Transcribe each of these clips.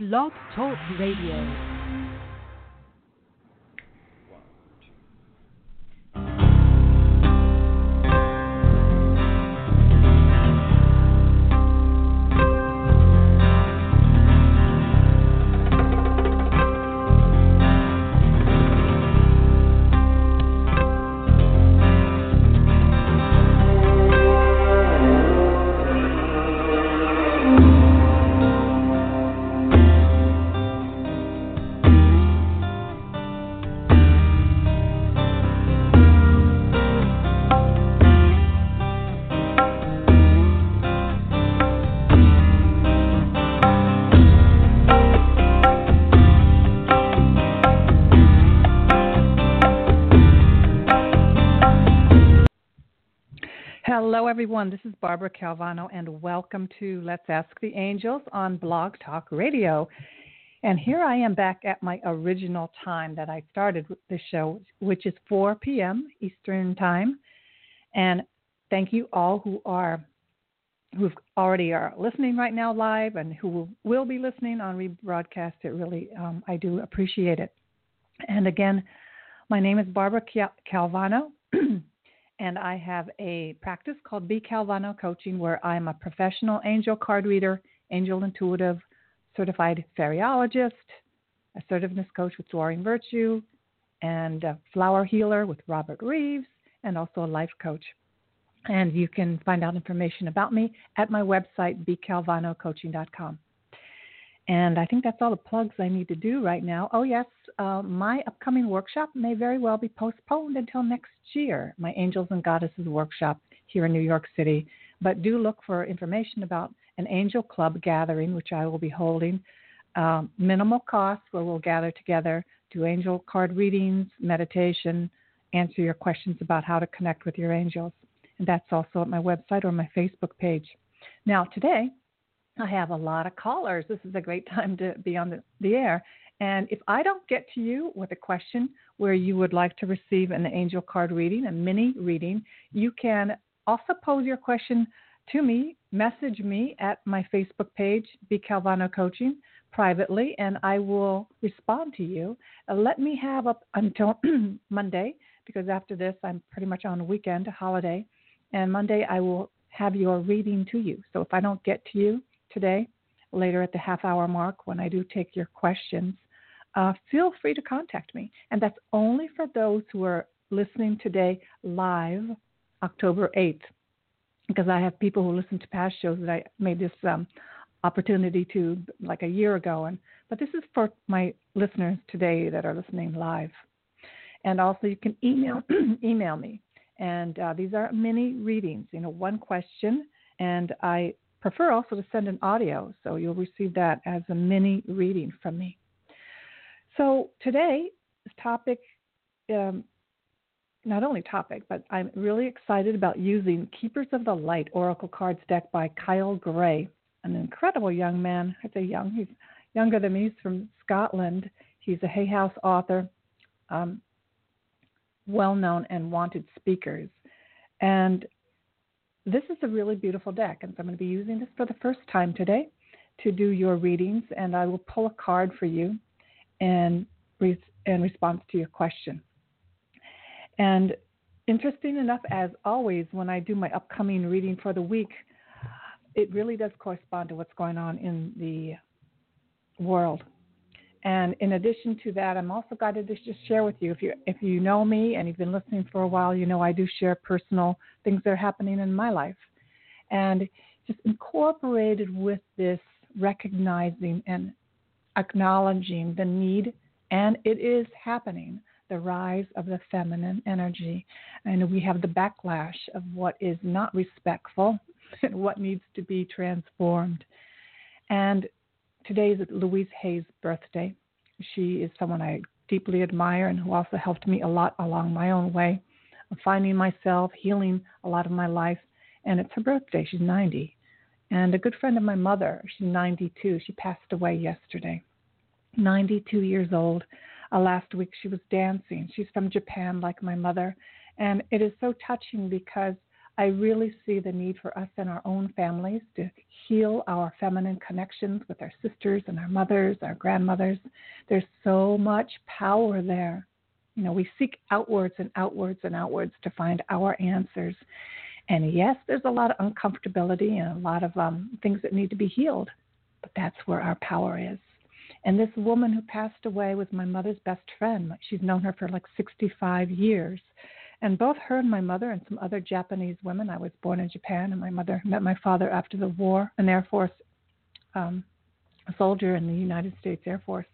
Blog Talk Radio. Hello, everyone. This is Barbara Calvano, and welcome to Let's Ask the Angels on Blog Talk Radio. And here I am back at my original time that I started the show, which is 4 p.m. Eastern Time. And thank you all who are who already are listening right now live and who will, will be listening on rebroadcast. It really, um, I do appreciate it. And again, my name is Barbara Calvano. and I have a practice called B Calvano Coaching where I'm a professional angel card reader, angel intuitive, certified fairyologist, assertiveness coach with Doreen Virtue, and a flower healer with Robert Reeves, and also a life coach. And you can find out information about me at my website, bcalvanocoaching.com. And I think that's all the plugs I need to do right now. Oh, yes, uh, my upcoming workshop may very well be postponed until next year, my Angels and Goddesses workshop here in New York City. But do look for information about an angel club gathering, which I will be holding. Um, minimal cost, where we'll gather together, do angel card readings, meditation, answer your questions about how to connect with your angels. And that's also at my website or my Facebook page. Now, today, I have a lot of callers. This is a great time to be on the, the air. And if I don't get to you with a question where you would like to receive an angel card reading, a mini reading, you can also pose your question to me, message me at my Facebook page, B Calvano Coaching, privately, and I will respond to you. Uh, let me have up until Monday, because after this I'm pretty much on a weekend, a holiday, and Monday I will have your reading to you. So if I don't get to you, today, later at the half hour mark when I do take your questions, uh, feel free to contact me. And that's only for those who are listening today live October 8th, because I have people who listen to past shows that I made this um, opportunity to like a year ago. And but this is for my listeners today that are listening live. And also, you can email email me. And uh, these are mini readings. You know, one question, and I prefer also to send an audio, so you'll receive that as a mini reading from me. So today's topic, um, not only topic, but I'm really excited about using Keepers of the Light Oracle Cards deck by Kyle Gray, an incredible young man. I say young, he's younger than me. He's from Scotland. He's a Hay House author, um, well known and wanted speakers. And this is a really beautiful deck, and so I'm going to be using this for the first time today to do your readings, and I will pull a card for you in, in response to your question. And interesting enough, as always, when I do my upcoming reading for the week, it really does correspond to what's going on in the world. And in addition to that, I'm also guided to just share with you. If you if you know me and you've been listening for a while, you know I do share personal things that are happening in my life, and just incorporated with this recognizing and acknowledging the need, and it is happening. The rise of the feminine energy, and we have the backlash of what is not respectful and what needs to be transformed. And today is Louise Hay's birthday. She is someone I deeply admire and who also helped me a lot along my own way of finding myself, healing a lot of my life. And it's her birthday. She's 90. And a good friend of my mother, she's 92. She passed away yesterday. 92 years old. Uh, last week she was dancing. She's from Japan, like my mother. And it is so touching because I really see the need for us and our own families to heal our feminine connections with our sisters and our mothers, our grandmothers. There's so much power there. You know, we seek outwards and outwards and outwards to find our answers. And yes, there's a lot of uncomfortability and a lot of um, things that need to be healed, but that's where our power is. And this woman who passed away was my mother's best friend. She's known her for like 65 years. And both her and my mother and some other Japanese women, I was born in Japan, and my mother met my father after the war, an Air Force um, soldier in the United States Air Force.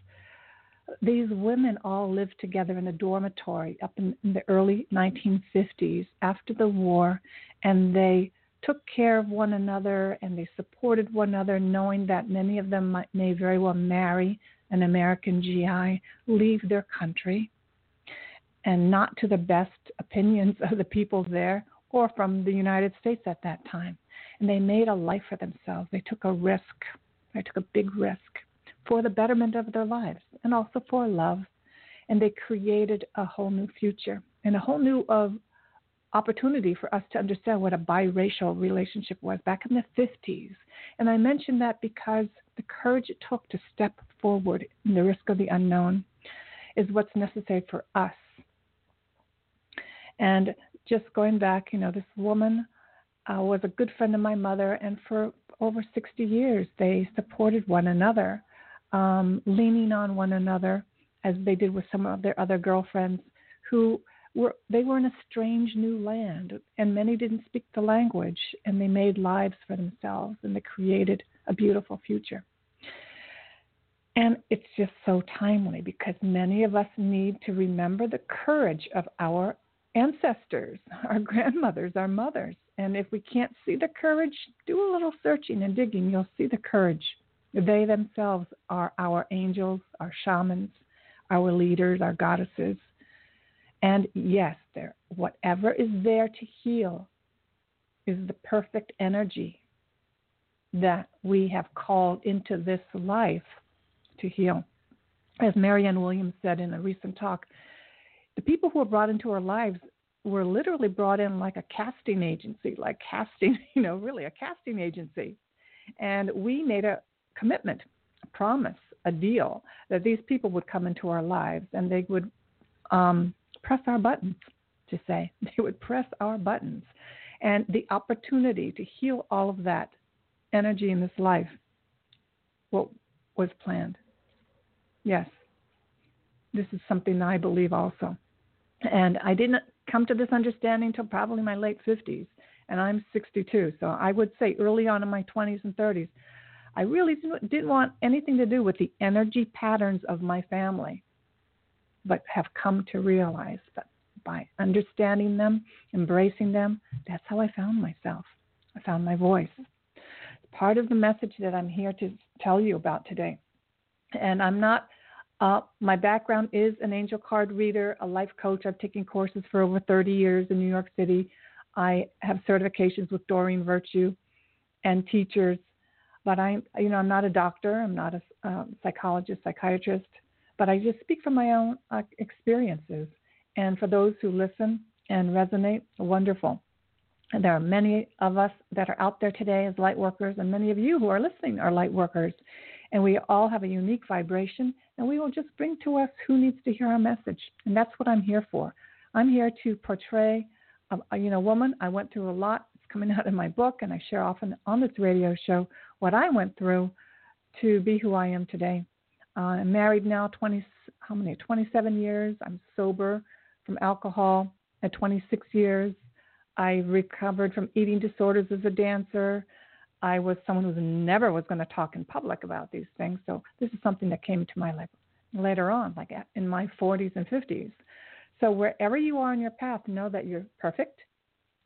These women all lived together in a dormitory up in, in the early 1950s after the war, and they took care of one another and they supported one another, knowing that many of them might, may very well marry an American GI, leave their country, and not to the best opinions of the people there or from the United States at that time. And they made a life for themselves. They took a risk. They took a big risk for the betterment of their lives and also for love. And they created a whole new future and a whole new of opportunity for us to understand what a biracial relationship was back in the 50s. And I mention that because the courage it took to step forward in the risk of the unknown is what's necessary for us. And just going back, you know, this woman uh, was a good friend of my mother, and for over 60 years, they supported one another, um, leaning on one another, as they did with some of their other girlfriends who were they were in a strange new land, and many didn't speak the language, and they made lives for themselves, and they created a beautiful future. And it's just so timely because many of us need to remember the courage of our ancestors, our grandmothers, our mothers. And if we can't see the courage, do a little searching and digging. You'll see the courage. They themselves are our angels, our shamans, our leaders, our goddesses. And yes, there whatever is there to heal is the perfect energy that we have called into this life to heal. As Marianne Williams said in a recent talk, the people who were brought into our lives were literally brought in like a casting agency, like casting, you know, really a casting agency. And we made a commitment, a promise, a deal that these people would come into our lives and they would um, press our buttons, to say. They would press our buttons. And the opportunity to heal all of that energy in this life what was planned. Yes. This is something I believe also. And I didn't come to this understanding until probably my late 50s, and I'm 62. So I would say early on in my 20s and 30s, I really didn't want anything to do with the energy patterns of my family but have come to realize that by understanding them, embracing them, that's how I found myself. I found my voice. Part of the message that I'm here to tell you about today. And I'm not, uh, my background is an angel card reader, a life coach. I've taken courses for over 30 years in New York City. I have certifications with Doreen Virtue and teachers, but I'm, you know, I'm not a doctor. I'm not a uh, psychologist, psychiatrist but I just speak from my own uh, experiences. And for those who listen and resonate, wonderful. And there are many of us that are out there today as light workers, and many of you who are listening are light workers. And we all have a unique vibration, and we will just bring to us who needs to hear our message. And that's what I'm here for. I'm here to portray a, a you know woman. I went through a lot. It's coming out in my book, and I share often on this radio show what I went through to be who I am today. Uh, I'm married now 20, how many? 27 years. I'm sober from alcohol at 26 years. I recovered from eating disorders as a dancer. I was someone who never was going to talk in public about these things. So this is something that came to my life later on, like in my 40s and 50s. So wherever you are in your path, know that you're perfect.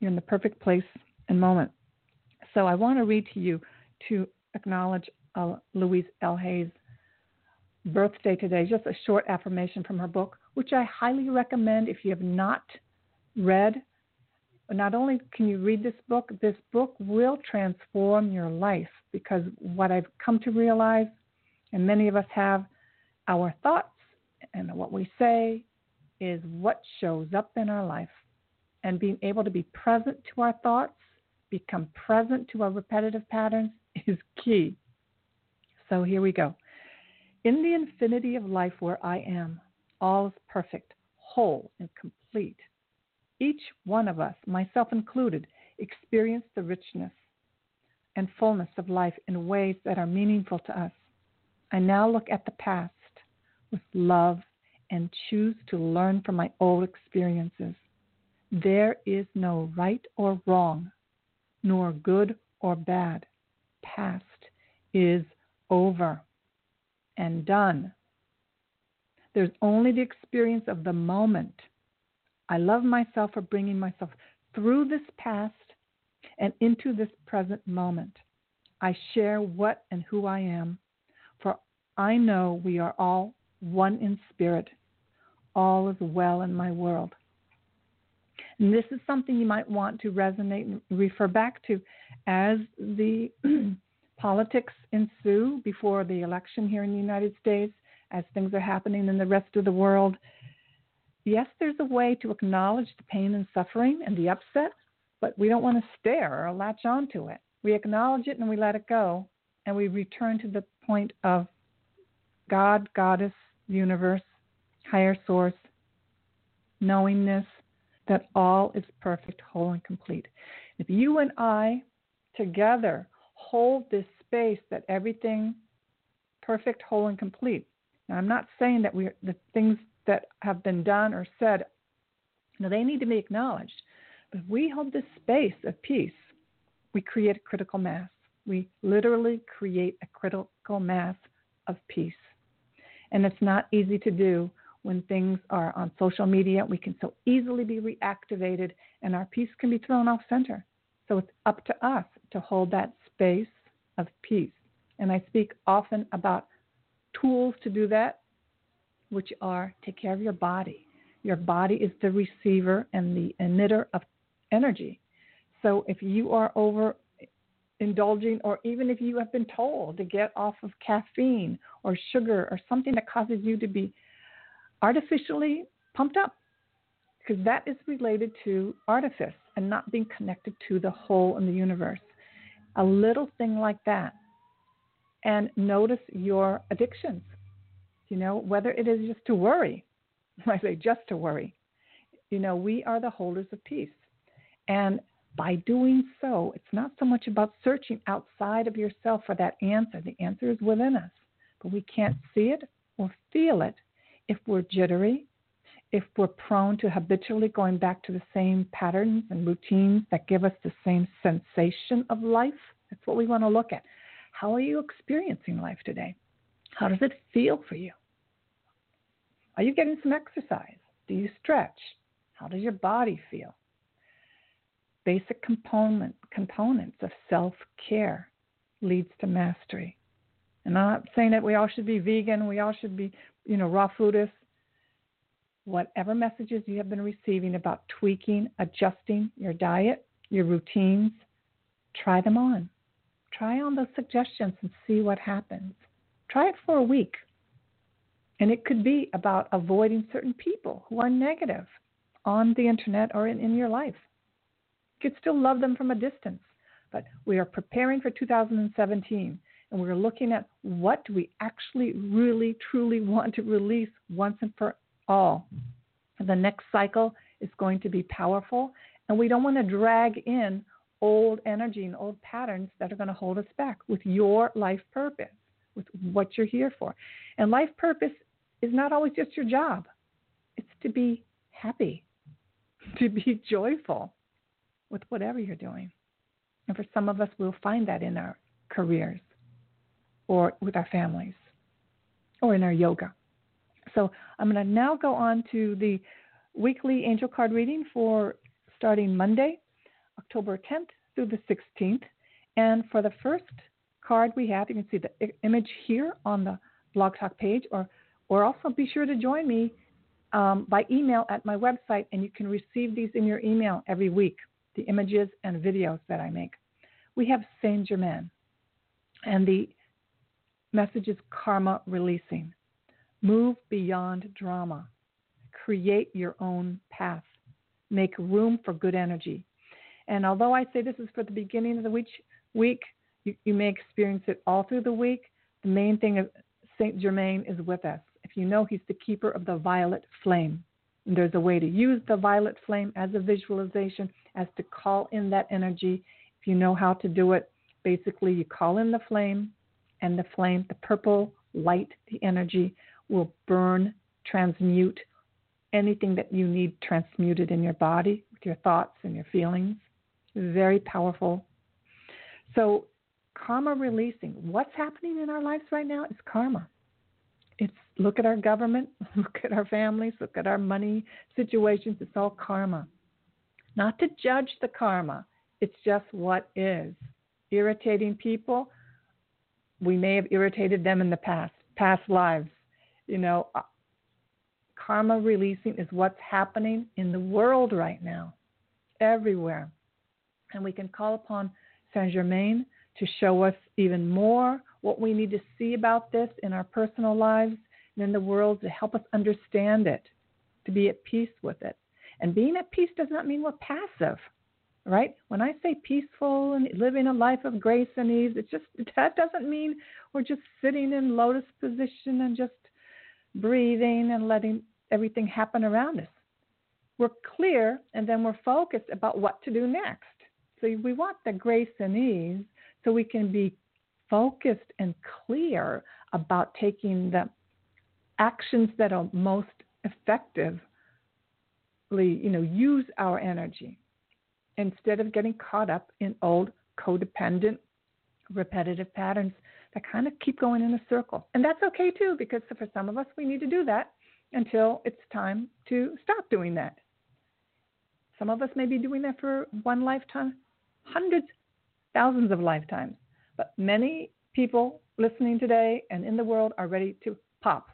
You're in the perfect place and moment. So I want to read to you to acknowledge uh, Louise L. Hay's birthday today, just a short affirmation from her book, which I highly recommend if you have not read. Not only can you read this book, this book will transform your life because what I've come to realize, and many of us have, our thoughts and what we say is what shows up in our life. and being able to be present to our thoughts, become present to our repetitive patterns is key. So here we go. In the infinity of life where I am, all is perfect, whole, and complete. Each one of us, myself included, experience the richness and fullness of life in ways that are meaningful to us. I now look at the past with love and choose to learn from my old experiences. There is no right or wrong, nor good or bad. Past is over and done. There's only the experience of the moment. I love myself for bringing myself through this past and into this present moment. I share what and who I am, for I know we are all one in spirit. All is well in my world. And this is something you might want to resonate and refer back to as the politics ensue before the election here in the United States, as things are happening in the rest of the world. Yes, there's a way to acknowledge the pain and suffering and the upset, but we don't want to stare or latch onto it. We acknowledge it and we let it go, and we return to the point of God, Goddess, universe, higher source, knowingness that all is perfect, whole, and complete. If you and I together hold this space that everything perfect, whole, and complete. Now, I'm not saying that we the things that have been done or said, now they need to be acknowledged. But if we hold this space of peace, we create a critical mass. We literally create a critical mass of peace. And it's not easy to do when things are on social media. We can so easily be reactivated and our peace can be thrown off center. So it's up to us to hold that space of peace. And I speak often about tools to do that, which are take care of your body. Your body is the receiver and the emitter of energy. So if you are over indulging, or even if you have been told to get off of caffeine or sugar or something that causes you to be artificially pumped up, because that is related to artifice and not being connected to the whole in the universe. A little thing like that. And notice your addictions. You know, whether it is just to worry, I say just to worry. You know, we are the holders of peace. And by doing so, it's not so much about searching outside of yourself for that answer. The answer is within us, but we can't see it or feel it if we're jittery, if we're prone to habitually going back to the same patterns and routines that give us the same sensation of life. That's what we want to look at. How are you experiencing life today? How does it feel for you? Are you getting some exercise? Do you stretch? How does your body feel? basic component, components of self care leads to mastery. And I'm not saying that we all should be vegan, we all should be, you know, raw foodists. Whatever messages you have been receiving about tweaking, adjusting your diet, your routines, try them on. Try on those suggestions and see what happens. Try it for a week. And it could be about avoiding certain people who are negative on the internet or in, in your life You could still love them from a distance. But we are preparing for 2017 and we're looking at what do we actually really truly want to release once and for all. The next cycle is going to be powerful and we don't want to drag in old energy and old patterns that are going to hold us back with your life purpose, with what you're here for. And life purpose is not always just your job. It's to be happy, to be joyful, with whatever you're doing. And for some of us, we'll find that in our careers or with our families or in our yoga. So I'm going to now go on to the weekly angel card reading for starting Monday, October 10th through the 16th. And for the first card we have, you can see the image here on the Blog Talk page, or, or also be sure to join me um, by email at my website, and you can receive these in your email every week the images and videos that I make. We have Saint Germain, and the message is karma releasing. Move beyond drama. Create your own path. make room for good energy. And although I say this is for the beginning of the week, week you, you may experience it all through the week. The main thing is Saint Germain is with us. If you know, he's the keeper of the violet flame. And there's a way to use the violet flame as a visualization, as to call in that energy. If you know how to do it, basically you call in the flame, and the flame, the purple light, the energy, will burn, transmute anything that you need transmuted in your body with your thoughts and your feelings. Very powerful. So, karma releasing. What's happening in our lives right now is karma. It's look at our government, look at our families, look at our money situations. It's all karma. Not to judge the karma, it's just what is. Irritating people, we may have irritated them in the past, past lives. You know, uh, karma releasing is what's happening in the world right now, everywhere. And we can call upon Saint Germain to show us even more what we need to see about this in our personal lives and in the world to help us understand it, to be at peace with it. And being at peace does not mean we're passive, right? When I say peaceful and living a life of grace and ease, it just that doesn't mean we're just sitting in lotus position and just breathing and letting everything happen around us. We're clear and then we're focused about what to do next. So we want the grace and ease so we can be focused and clear about taking the actions that are most effectively, you know, use our energy instead of getting caught up in old codependent repetitive patterns that kind of keep going in a circle. And that's okay too, because for some of us, we need to do that until it's time to stop doing that. Some of us may be doing that for one lifetime, hundreds, thousands of lifetimes. But many people listening today and in the world are ready to pop.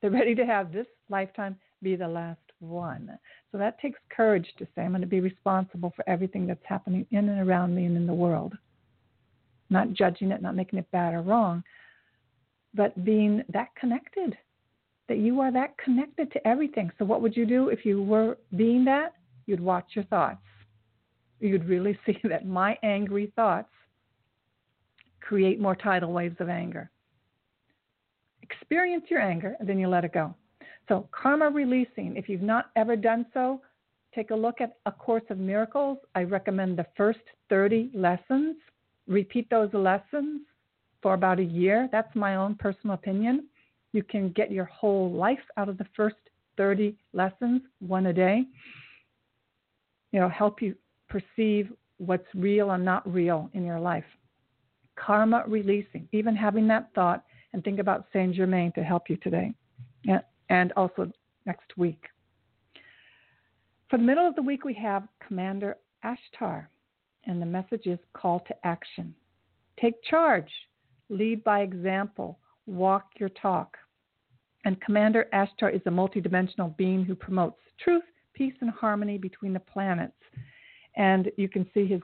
They're ready to have this lifetime be the last one. So that takes courage to say, I'm going to be responsible for everything that's happening in and around me and in the world. Not judging it, not making it bad or wrong, but being that connected, that you are that connected to everything. So, what would you do if you were being that? You'd watch your thoughts. You'd really see that my angry thoughts create more tidal waves of anger. Experience your anger and then you let it go. So, karma releasing, if you've not ever done so, take a look at A Course of Miracles. I recommend the first 30 lessons. Repeat those lessons for about a year. That's my own personal opinion. You can get your whole life out of the first 30 lessons, one a day. You know, help you perceive what's real and not real in your life karma releasing, even having that thought, and think about Saint Germain to help you today and also next week. For the middle of the week, we have Commander Ashtar, and the message is call to action. Take charge, lead by example, walk your talk. And Commander Ashtar is a multidimensional being who promotes truth, peace, and harmony between the planets. And you can see his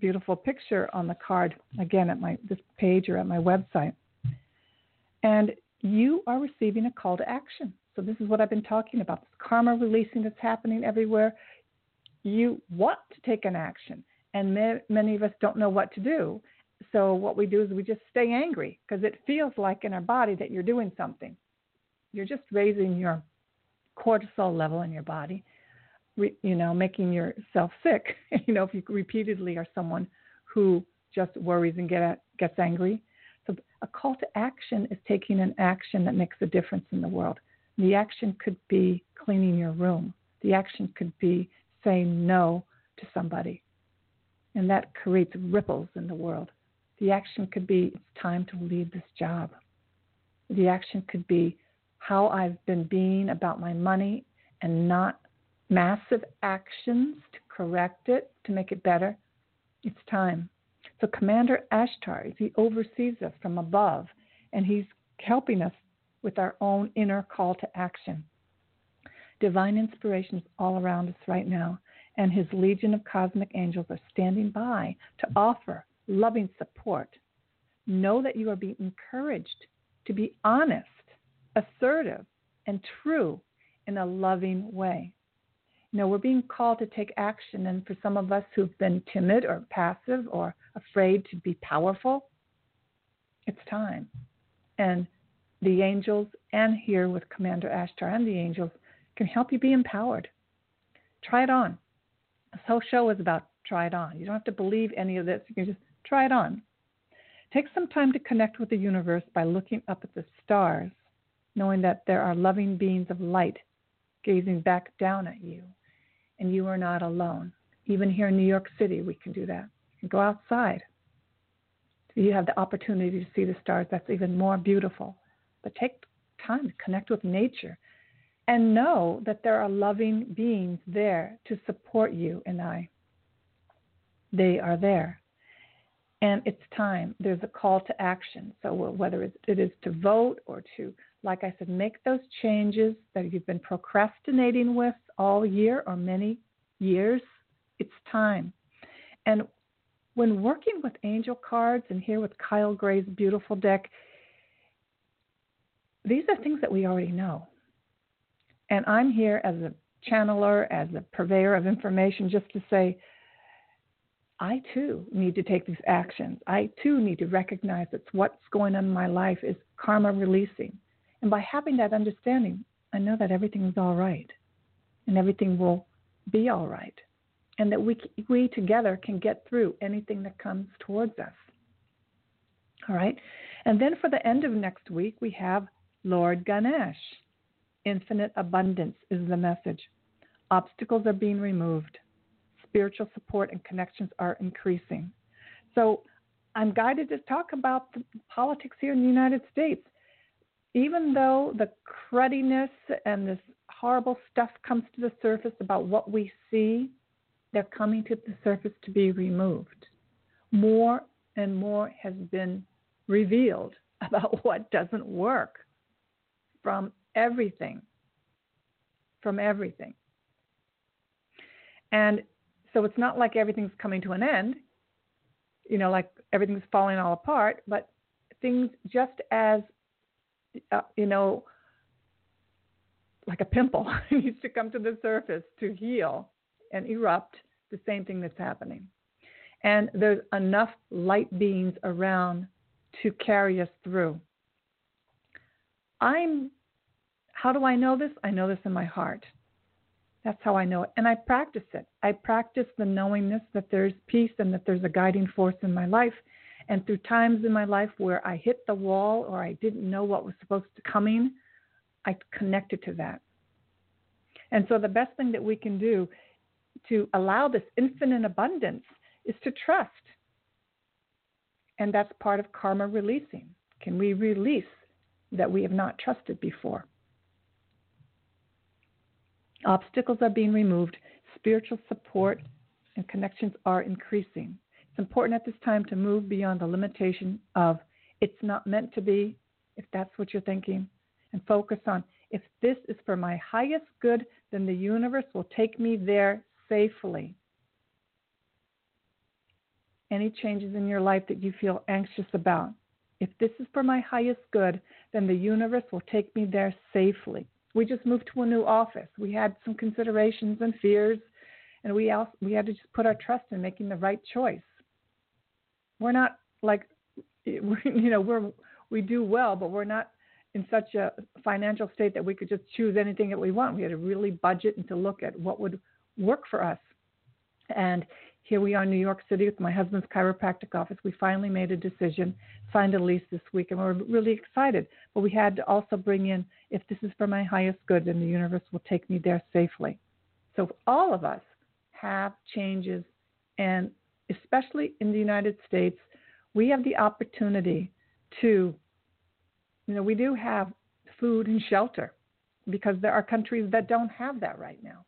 beautiful picture on the card again at my this page or at my website. And you are receiving a call to action. So this is what I've been talking about. This karma releasing that's happening everywhere. You want to take an action, and many of us don't know what to do. So what we do is we just stay angry because it feels like in our body that you're doing something. You're just raising your cortisol level in your body re, you know, making yourself sick. you know, if you repeatedly are someone who just worries and get gets angry. So a call to action is taking an action that makes a difference in the world. The action could be cleaning your room. The action could be saying no to somebody. And that creates ripples in the world. The action could be it's time to leave this job. The action could be how I've been being about my money and not massive actions to correct it, to make it better, it's time. So Commander Ashtar, he oversees us from above, and he's helping us with our own inner call to action. Divine inspiration is all around us right now, and his legion of cosmic angels are standing by to offer loving support. Know that you are being encouraged to be honest, assertive, and true in a loving way. You know, we're being called to take action. And for some of us who've been timid or passive or afraid to be powerful, it's time. And the angels, and here with Commander Ashtar and the angels, can help you be empowered. Try it on. This whole show is about try it on. You don't have to believe any of this. You can just try it on. Take some time to connect with the universe by looking up at the stars, knowing that there are loving beings of light gazing back down at you, and you are not alone. Even here in New York City, we can do that. Go outside. You have the opportunity to see the stars. That's even more beautiful. But take time to connect with nature and know that there are loving beings there to support you and I. They are there. And it's time. There's a call to action. So, whether it is to vote or to, like I said, make those changes that you've been procrastinating with all year or many years, it's time. And when working with angel cards and here with Kyle Gray's beautiful deck, these are things that we already know. And I'm here as a channeler, as a purveyor of information, just to say, I too need to take these actions. I too need to recognize that what's going on in my life is karma releasing. And by having that understanding, I know that everything is all right and everything will be all right. And that we, we together can get through anything that comes towards us. All right. And then for the end of next week, we have Lord Ganesh. Infinite abundance is the message. Obstacles are being removed. Spiritual support and connections are increasing. So I'm guided to talk about the politics here in the United States. Even though the crudiness and this horrible stuff comes to the surface about what we see, they're coming to the surface to be removed. More and more has been revealed about what doesn't work from everything. From everything. And so it's not like everything's coming to an end, you know, like everything's falling all apart, but things just as, uh, you know, like a pimple needs to come to the surface to heal and erupt, the same thing that's happening. And there's enough light beings around to carry us through. I'm how do I know this? I know this in my heart. That's how I know it. And I practice it. I practice the knowingness that there's peace and that there's a guiding force in my life. And through times in my life where I hit the wall or I didn't know what was supposed to coming, I connected to that. And so the best thing that we can do to allow this infinite abundance is to trust. And that's part of karma releasing. Can we release that we have not trusted before? Obstacles are being removed, spiritual support and connections are increasing. It's important at this time to move beyond the limitation of it's not meant to be, if that's what you're thinking, and focus on if this is for my highest good, then the universe will take me there safely. Any changes in your life that you feel anxious about, if this is for my highest good, then the universe will take me there safely we just moved to a new office. We had some considerations and fears, and we also, we had to just put our trust in making the right choice. We're not like you know we're we do well, but we're not in such a financial state that we could just choose anything that we want. We had to really budget and to look at what would work for us. And here we are in New York City with my husband's chiropractic office. We finally made a decision, signed a lease this week, and we're really excited. But we had to also bring in if this is for my highest good, then the universe will take me there safely. So all of us have changes, and especially in the United States, we have the opportunity to, you know, we do have food and shelter because there are countries that don't have that right now,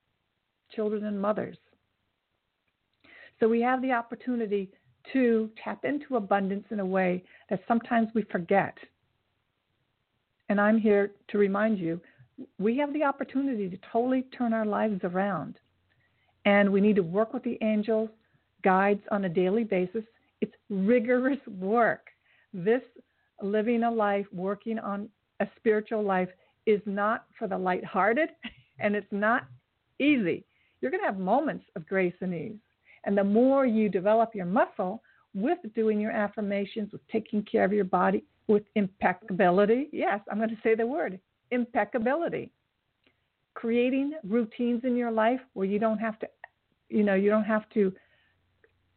children and mothers. So we have the opportunity to tap into abundance in a way that sometimes we forget. And I'm here to remind you we have the opportunity to totally turn our lives around. And we need to work with the angels, guides on a daily basis. It's rigorous work. This living a life, working on a spiritual life, is not for the lighthearted and it's not easy. You're going to have moments of grace and ease. And the more you develop your muscle with doing your affirmations, with taking care of your body, with impeccability, yes, I'm going to say the word impeccability. Creating routines in your life where you don't have to, you know, you don't have to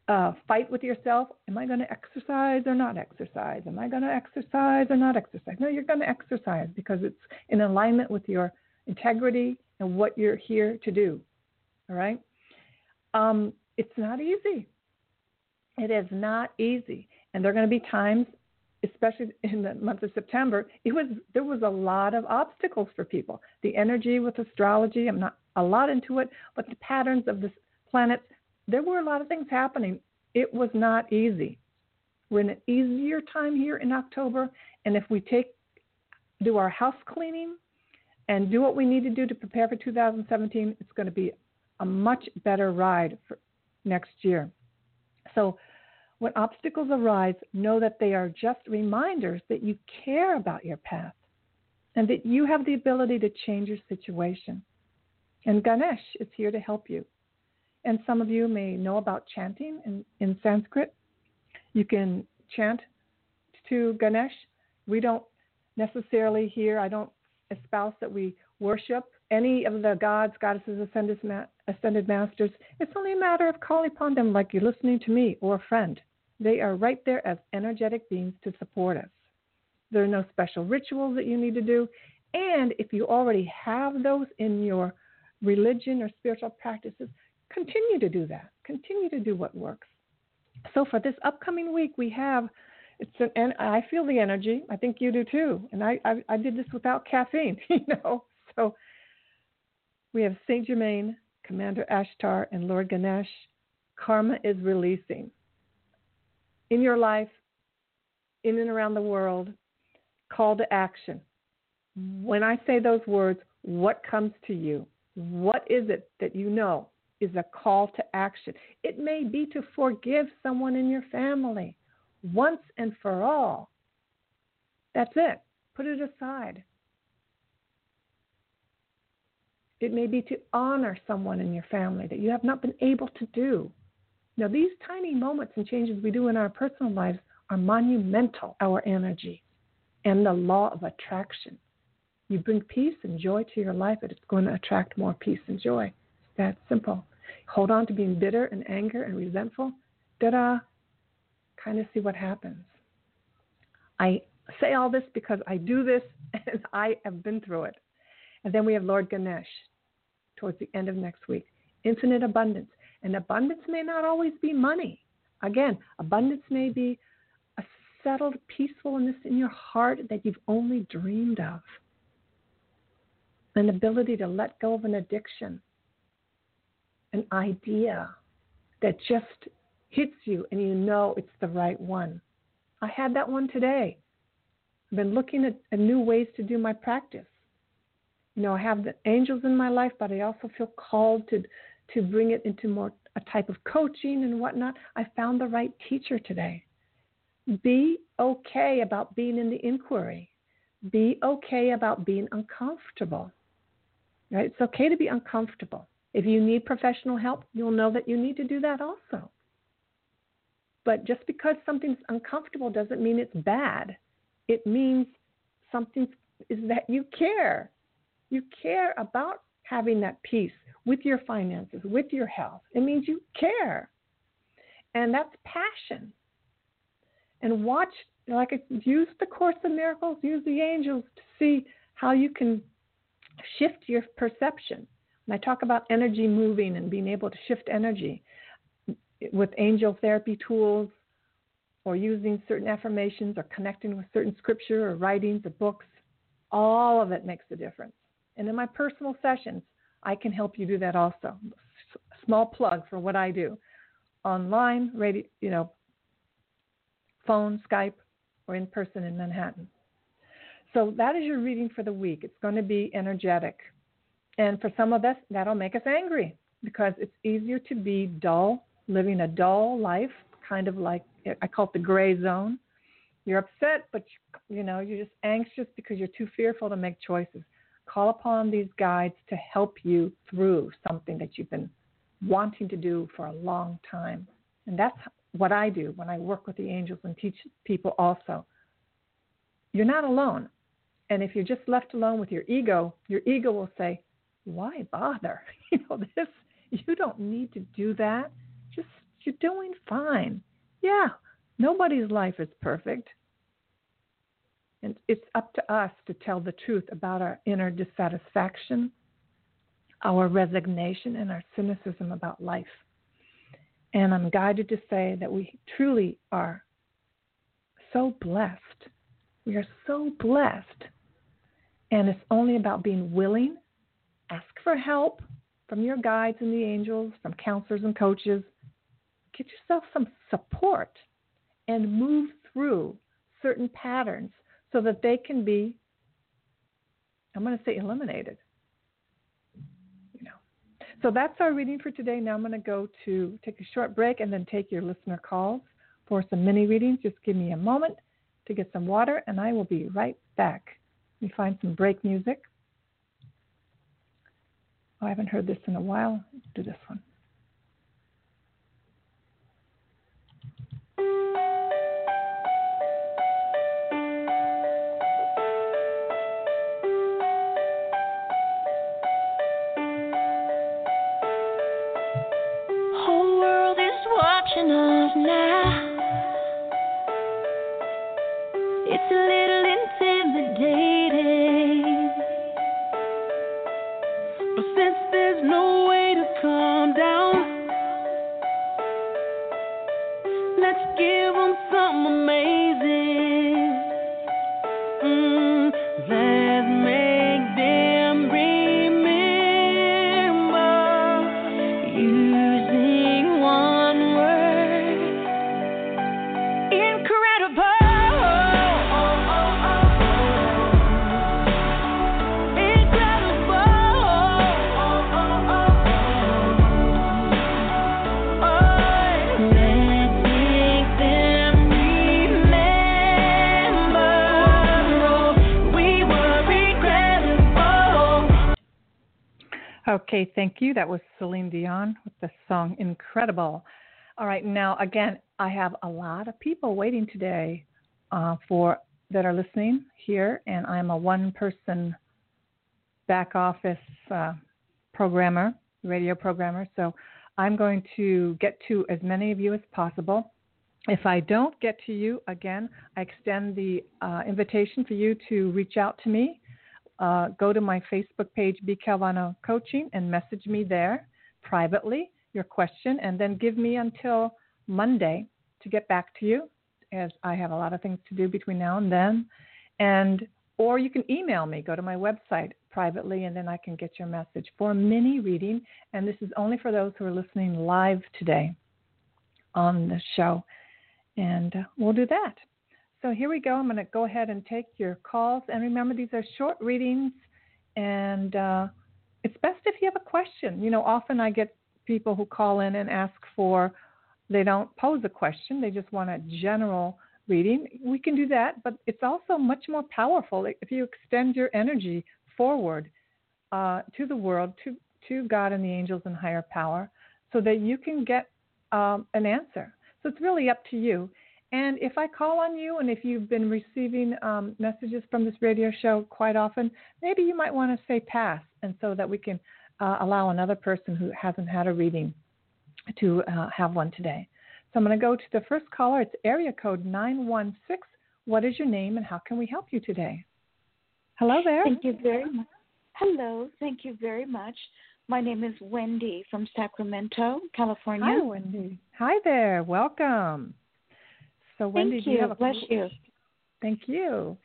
uh, fight with yourself. Am I going to exercise or not exercise? Am I going to exercise or not exercise? No, you're going to exercise because it's in alignment with your integrity and what you're here to do. All right? Um, it's not easy. It is not easy. And there are going to be times, especially in the month of September, it was there was a lot of obstacles for people. The energy with astrology, I'm not a lot into it, but the patterns of the planets, there were a lot of things happening. It was not easy. We're in an easier time here in October, and if we take do our house cleaning and do what we need to do to prepare for 2017, it's going to be a much better ride for next year. So, when obstacles arise, know that they are just reminders that you care about your path and that you have the ability to change your situation. And Ganesh is here to help you. And some of you may know about chanting in, in Sanskrit. You can chant to Ganesh. We don't necessarily here, I don't espouse that we worship any of the gods, goddesses, ascended, ascended masters. It's only a matter of calling upon them like you're listening to me or a friend. They are right there as energetic beings to support us. There are no special rituals that you need to do. And if you already have those in your religion or spiritual practices, continue to do that. Continue to do what works. So for this upcoming week, we have it's an, and I feel the energy. I think you do too. And I, I, I did this without caffeine, you know. So we have Saint Germain, Commander Ashtar, and Lord Ganesh. Karma is releasing in your life, in and around the world. Call to action. When I say those words, what comes to you? What is it that you know is a call to action? It may be to forgive someone in your family once and for all. That's it. Put it aside. It may be to honor someone in your family that you have not been able to do. Now, these tiny moments and changes we do in our personal lives are monumental, our energy, and the law of attraction. You bring peace and joy to your life, and it's going to attract more peace and joy. It's that simple. Hold on to being bitter and anger and resentful. Da da, kind of see what happens. I say all this because I do this and I have been through it. And then we have Lord Ganesh towards the end of next week. Infinite abundance. And abundance may not always be money. Again, abundance may be a settled peacefulness in your heart that you've only dreamed of. An ability to let go of an addiction, an idea that just hits you and you know it's the right one. I had that one today. I've been looking at, at new ways to do my practice. You know, I have the angels in my life, but I also feel called to to bring it into more a type of coaching and whatnot. I found the right teacher today. Be okay about being in the inquiry. Be okay about being uncomfortable. Right? It's okay to be uncomfortable. If you need professional help, you'll know that you need to do that also. But just because something's uncomfortable doesn't mean it's bad. It means something is that you care. You care about having that peace with your finances, with your health. It means you care. And that's passion. And watch, like, use the Course of Miracles, use the angels to see how you can shift your perception. And I talk about energy moving and being able to shift energy with angel therapy tools or using certain affirmations or connecting with certain scripture or writings or books, all of it makes a difference. And in my personal sessions, I can help you do that also. Small plug for what I do online, radio, you know, phone, Skype, or in person in Manhattan. So that is your reading for the week. It's going to be energetic. And for some of us, that'll make us angry because it's easier to be dull living a dull life, kind of like I call it the gray zone. You're upset, but you know you're just anxious because you're too fearful to make choices. Call upon these guides to help you through something that you've been wanting to do for a long time. And that's what I do when I work with the angels and teach people also. You're not alone. And if you're just left alone with your ego, your ego will say, Why bother? You know, this, you don't need to do that. Just, you're doing fine. Yeah, nobody's life is perfect. And it's up to us to tell the truth about our inner dissatisfaction, our resignation, and our cynicism about life. And I'm guided to say that we truly are so blessed. We are so blessed. And it's only about being willing, ask for help from your guides and the angels, from counselors and coaches. Get yourself some support and move through certain patterns so that they can be, I'm going to say, eliminated. You know. So that's our reading for today. Now I'm going to go to take a short break and then take your listener calls for some mini readings. Just give me a moment to get some water, and I will be right back. Let me find some break music. Oh, I haven't heard this in a while. Let's do this one. Okay, thank you. That was Celine Dion with the song Incredible. All right, now again, I have a lot of people waiting today uh, for that are listening here, and I'm a one-person back office uh, programmer, radio programmer. So I'm going to get to as many of you as possible. If I don't get to you, again, I extend the uh, invitation for you to reach out to me uh, go to my Facebook page, B. Calvano Coaching, and message me there privately your question, and then give me until Monday to get back to you, as I have a lot of things to do between now and then. And or you can email me. Go to my website privately, and then I can get your message for a mini reading. And this is only for those who are listening live today on the show. And uh, we'll do that. So here we go. I'm going to go ahead and take your calls. And remember, these are short readings, and uh, it's best if you have a question. You know, often I get people who call in and ask for, they don't pose a question, they just want a general reading. We can do that, but it's also much more powerful if you extend your energy forward uh, to the world, to, to God and the angels and higher power, so that you can get um, an answer. So it's really up to you. And if I call on you, and if you've been receiving um, messages from this radio show quite often, maybe you might want to say pass, and so that we can uh, allow another person who hasn't had a reading to uh, have one today. So I'm going to go to the first caller. It's area code 916. What is your name, and how can we help you today? Hello there. Thank you very much. Hello. Thank you very much. My name is Wendy from Sacramento, California. Hi, Wendy. Hi there. Welcome. So, Wendy, Thank do you have a bless you? Thank you.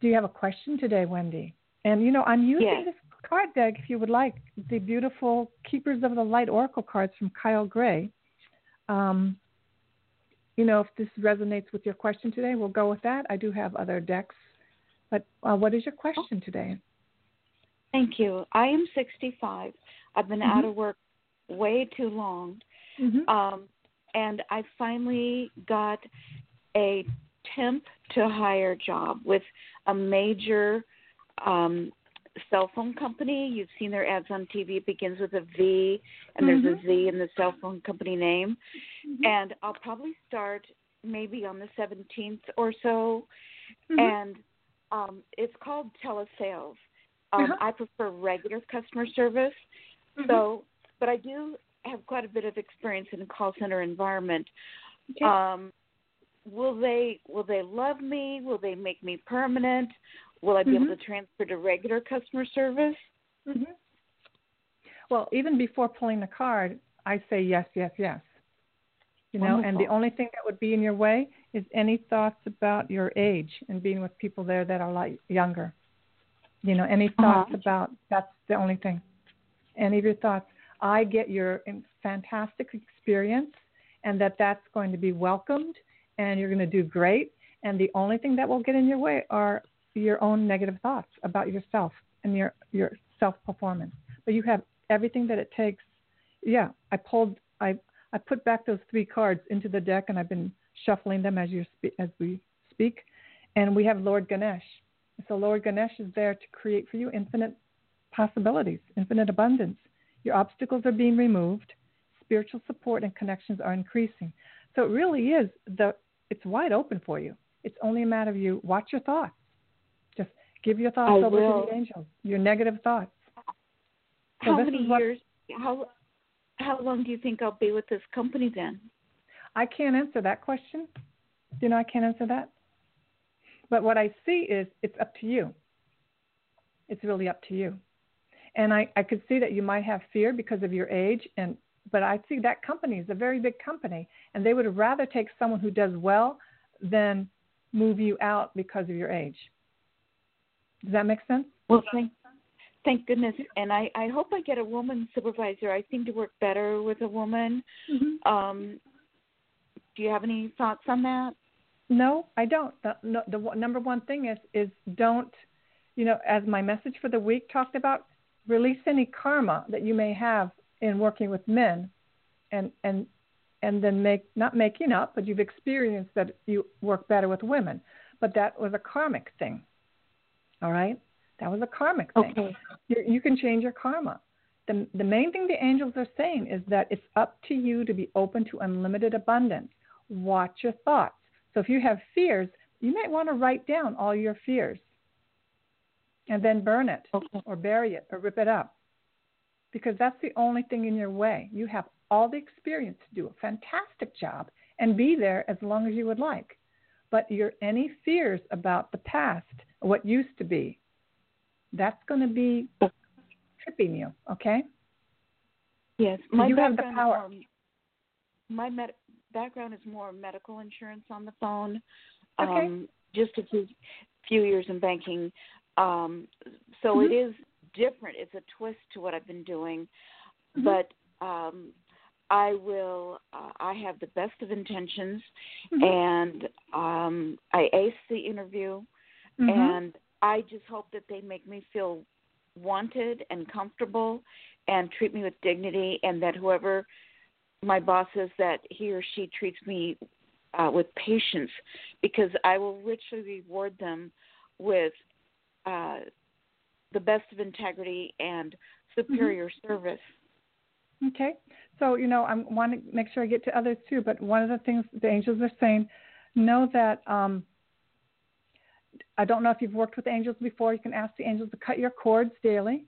Do you have a question today, Wendy? And you know, I'm using yes. this card deck if you would like the beautiful Keepers of the Light Oracle cards from Kyle Gray. Um, you know, if this resonates with your question today, we'll go with that. I do have other decks, but uh, what is your question today? Thank you. I am 65. I've been mm-hmm. out of work way too long. Mm-hmm. Um, and I finally got a temp to hire job with a major um, cell phone company. You've seen their ads on TV. It begins with a V, and mm-hmm. there's a Z in the cell phone company name. Mm-hmm. And I'll probably start maybe on the 17th or so. Mm-hmm. And um, it's called telesales. Um, uh-huh. I prefer regular customer service. Mm-hmm. So, but I do have quite a bit of experience in a call center environment. Okay. Um, will they will they love me? Will they make me permanent? Will I be mm-hmm. able to transfer to regular customer service? Mm-hmm. Well, even before pulling the card, I say yes, yes, yes. You know, Wonderful. and the only thing that would be in your way is any thoughts about your age and being with people there that are like younger. You know, any thoughts uh-huh. about that's the only thing. Any of your thoughts. I get your fantastic experience and that that's going to be welcomed and you're going to do great. And the only thing that will get in your way are your own negative thoughts about yourself and your your self performance. But you have everything that it takes. Yeah, I pulled I I put back those three cards into the deck and I've been shuffling them as you spe- as we speak. And we have Lord Ganesh. So Lord Ganesh is there to create for you infinite possibilities, infinite abundance. Your obstacles are being removed. Spiritual support and connections are increasing. So it really is the it's wide open for you. It's only a matter of you watch your thoughts. Just give your thoughts I over will. to the angels. Your negative thoughts. So how many years? How how long do you think I'll be with this company then? I can't answer that question. You know, I can't answer that. But what I see is it's up to you. It's really up to you. And I, I could see that you might have fear because of your age and but I see that company is a very big company, and they would rather take someone who does well than move you out because of your age. Does that make sense? Well, thank, thank goodness. And I, I hope I get a woman supervisor. I seem to work better with a woman. Mm-hmm. Um, do you have any thoughts on that? No, I don't. The, no, the number one thing is is don't, you know, as my message for the week talked about, release any karma that you may have in working with men and and and then make not making up but you've experienced that you work better with women. But that was a karmic thing. All right? That was a karmic thing. Okay. you you can change your karma. The the main thing the angels are saying is that it's up to you to be open to unlimited abundance. Watch your thoughts. So if you have fears you might want to write down all your fears and then burn it okay. or bury it or rip it up because that's the only thing in your way. You have all the experience to do a fantastic job and be there as long as you would like. But your any fears about the past, what used to be, that's going to be tripping you. Okay. Yes, my you have the power. my med- background is more medical insurance on the phone. Okay. Um, just a few, few years in banking. Um, so mm-hmm. it is different. It's a twist to what I've been doing, mm-hmm. but um, I will. Uh, I have the best of intentions, mm-hmm. and um, I ace the interview, mm-hmm. and I just hope that they make me feel wanted and comfortable, and treat me with dignity, and that whoever my boss is, that he or she treats me uh, with patience, because I will richly reward them with. Uh, the best of integrity and superior mm-hmm. service. Okay. So, you know, I want to make sure I get to others too, but one of the things the angels are saying, know that um, I don't know if you've worked with angels before. You can ask the angels to cut your cords daily.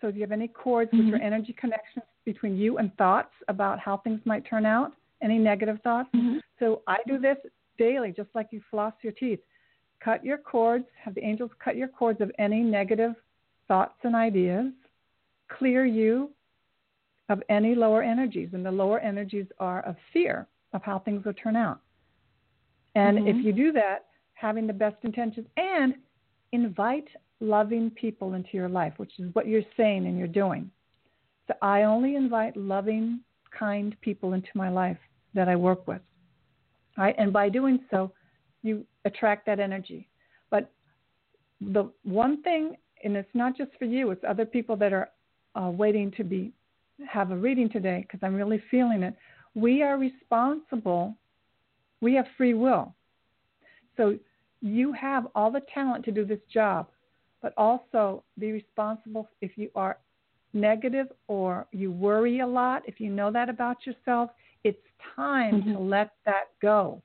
So, if you have any cords mm-hmm. which are energy connections between you and thoughts about how things might turn out, any negative thoughts. Mm-hmm. So, I do this daily, just like you floss your teeth. Cut your cords, have the angels cut your cords of any negative thoughts and ideas, clear you of any lower energies. And the lower energies are of fear of how things will turn out. And mm-hmm. if you do that, having the best intentions and invite loving people into your life, which is what you're saying and you're doing. So I only invite loving, kind people into my life that I work with. Right? And by doing so, you attract that energy. But the one thing and it's not just for you; it's other people that are uh, waiting to be have a reading today because I'm really feeling it. We are responsible. We have free will, so you have all the talent to do this job, but also be responsible if you are negative or you worry a lot. If you know that about yourself, it's time mm-hmm. to let that go.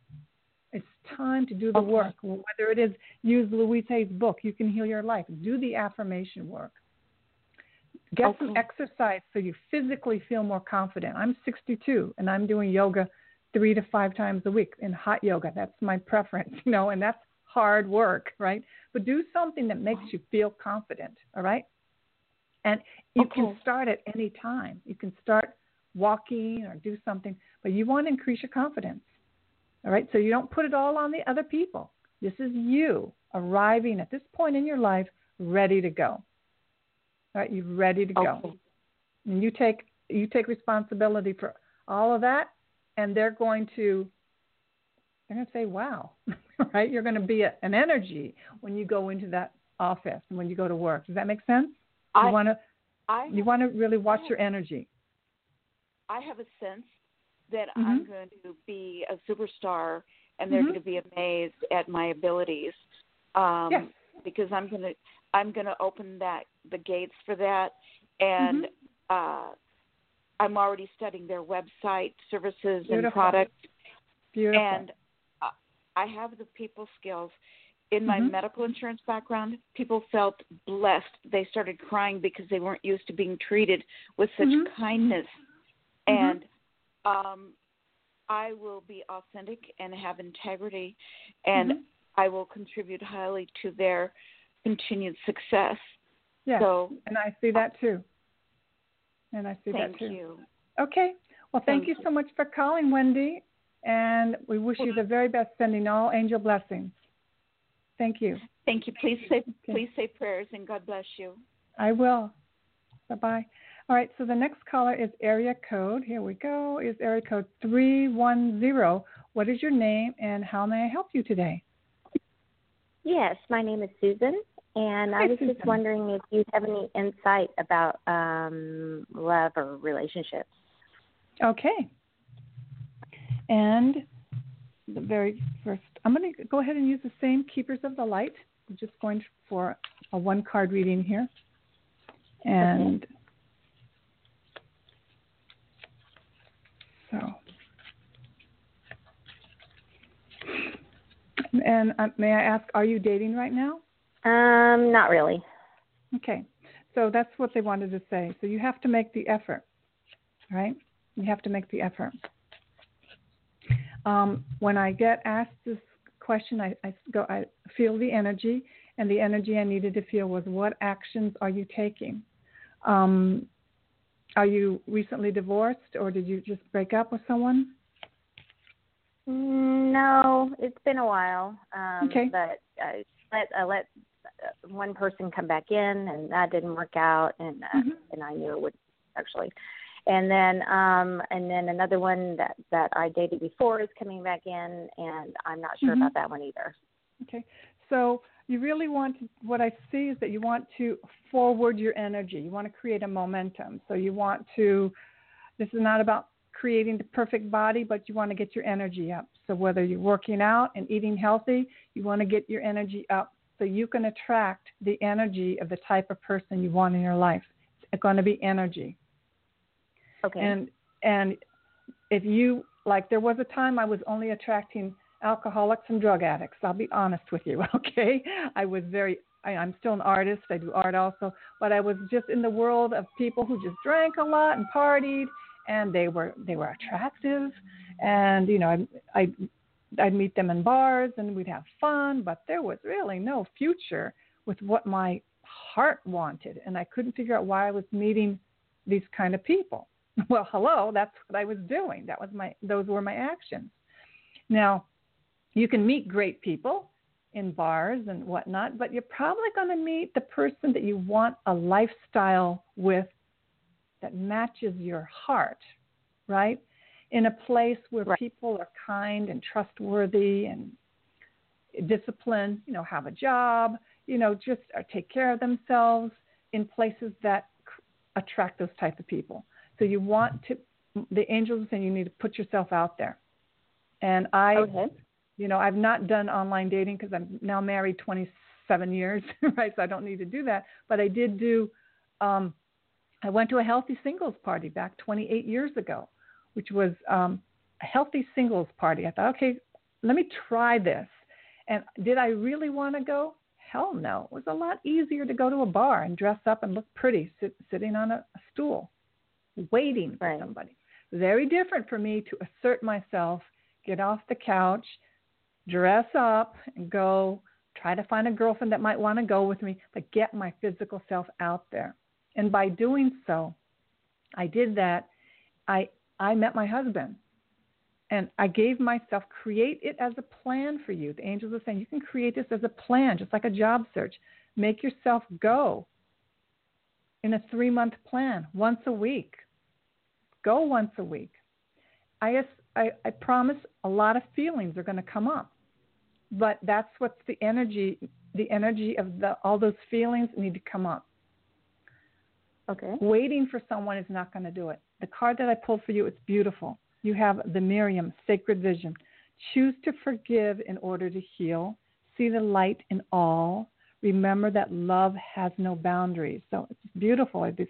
Time to do the okay. work. Whether it is use Louise Hay's book, You Can Heal Your Life, do the affirmation work. Get okay. some exercise so you physically feel more confident. I'm 62 and I'm doing yoga three to five times a week in hot yoga. That's my preference, you know, and that's hard work, right? But do something that makes you feel confident, all right? And you okay. can start at any time. You can start walking or do something, but you want to increase your confidence. All right, so you don't put it all on the other people. This is you arriving at this point in your life ready to go. All right, you're ready to go. And you take you take responsibility for all of that and they're going to they're going to say, "Wow." right? You're going to be a, an energy when you go into that office and when you go to work. Does that make sense? You want to you want to really watch your energy. I have a sense that mm-hmm. I'm going to be a superstar and they're mm-hmm. going to be amazed at my abilities. Um, yes. because I'm going to I'm going to open that the gates for that and mm-hmm. uh I'm already studying their website services Beautiful. and products. Beautiful. And uh, I have the people skills. In my mm-hmm. medical insurance background, people felt blessed. They started crying because they weren't used to being treated with such mm-hmm. kindness. Mm-hmm. And um, I will be authentic and have integrity, and mm-hmm. I will contribute highly to their continued success. Yeah, so, and I see that too. And I see that too. Thank you. Okay. Well, thank, thank you, so much for calling, Wendy. And we wish you the very best, sending all angel blessings. Thank you. Thank you. Please say okay. please say prayers and God bless you. I will. Bye bye. All right, so the next caller is area code. Here we go. Is area code 310. What is your name and how may I help you today? Yes, my name is Susan, and Hi, I was Susan. just wondering if you have any insight about um, love or relationships. Okay. And the very first, I'm going to go ahead and use the same Keepers of the Light. I'm just going for a one card reading here. And okay. So, and uh, may I ask, are you dating right now? Um, not really. Okay, so that's what they wanted to say. So you have to make the effort, right? You have to make the effort. Um, when I get asked this question, I, I go, I feel the energy, and the energy I needed to feel was, what actions are you taking? Um, are you recently divorced or did you just break up with someone? No, it's been a while. Um, okay. But I let I let one person come back in, and that didn't work out, and uh, mm-hmm. and I knew it would actually. And then um and then another one that that I dated before is coming back in, and I'm not sure mm-hmm. about that one either. Okay. So you really want to, what I see is that you want to forward your energy. You want to create a momentum. So you want to, this is not about creating the perfect body, but you want to get your energy up. So whether you're working out and eating healthy, you want to get your energy up so you can attract the energy of the type of person you want in your life. It's going to be energy. Okay. And and if you like there was a time I was only attracting alcoholics and drug addicts. I'll be honest with you, okay? I was very I, I'm still an artist. I do art also, but I was just in the world of people who just drank a lot and partied, and they were they were attractive, and you know I I I'd meet them in bars and we'd have fun, but there was really no future with what my heart wanted, and I couldn't figure out why I was meeting these kind of people. Well, hello, that's what I was doing. That was my those were my actions. Now, you can meet great people in bars and whatnot, but you're probably going to meet the person that you want a lifestyle with that matches your heart, right? In a place where right. people are kind and trustworthy and disciplined, you know, have a job, you know, just uh, take care of themselves in places that attract those type of people. So you want to, the angels are saying you need to put yourself out there. And I okay you know, I've not done online dating because I'm now married 27 years, right? So I don't need to do that. But I did do. Um, I went to a healthy singles party back 28 years ago, which was um, a healthy singles party. I thought, okay, let me try this. And did I really want to go? Hell no. It was a lot easier to go to a bar and dress up and look pretty sit, sitting on a, a stool, waiting for right. somebody. Very different for me to assert myself, get off the couch, dress up, and go try to find a girlfriend that might want to go with me, but get my physical self out there. And by doing so, I did that. I I met my husband. And I gave myself create it as a plan for you. The angels are saying you can create this as a plan, just like a job search. Make yourself go in a three month plan, once a week. Go once a week. I, I, I promise a lot of feelings are going to come up but that's what's the energy the energy of the all those feelings need to come up. Okay. Waiting for someone is not going to do it. The card that i pulled for you it's beautiful. You have the miriam sacred vision. Choose to forgive in order to heal. See the light in all. Remember that love has no boundaries. So it's beautiful. These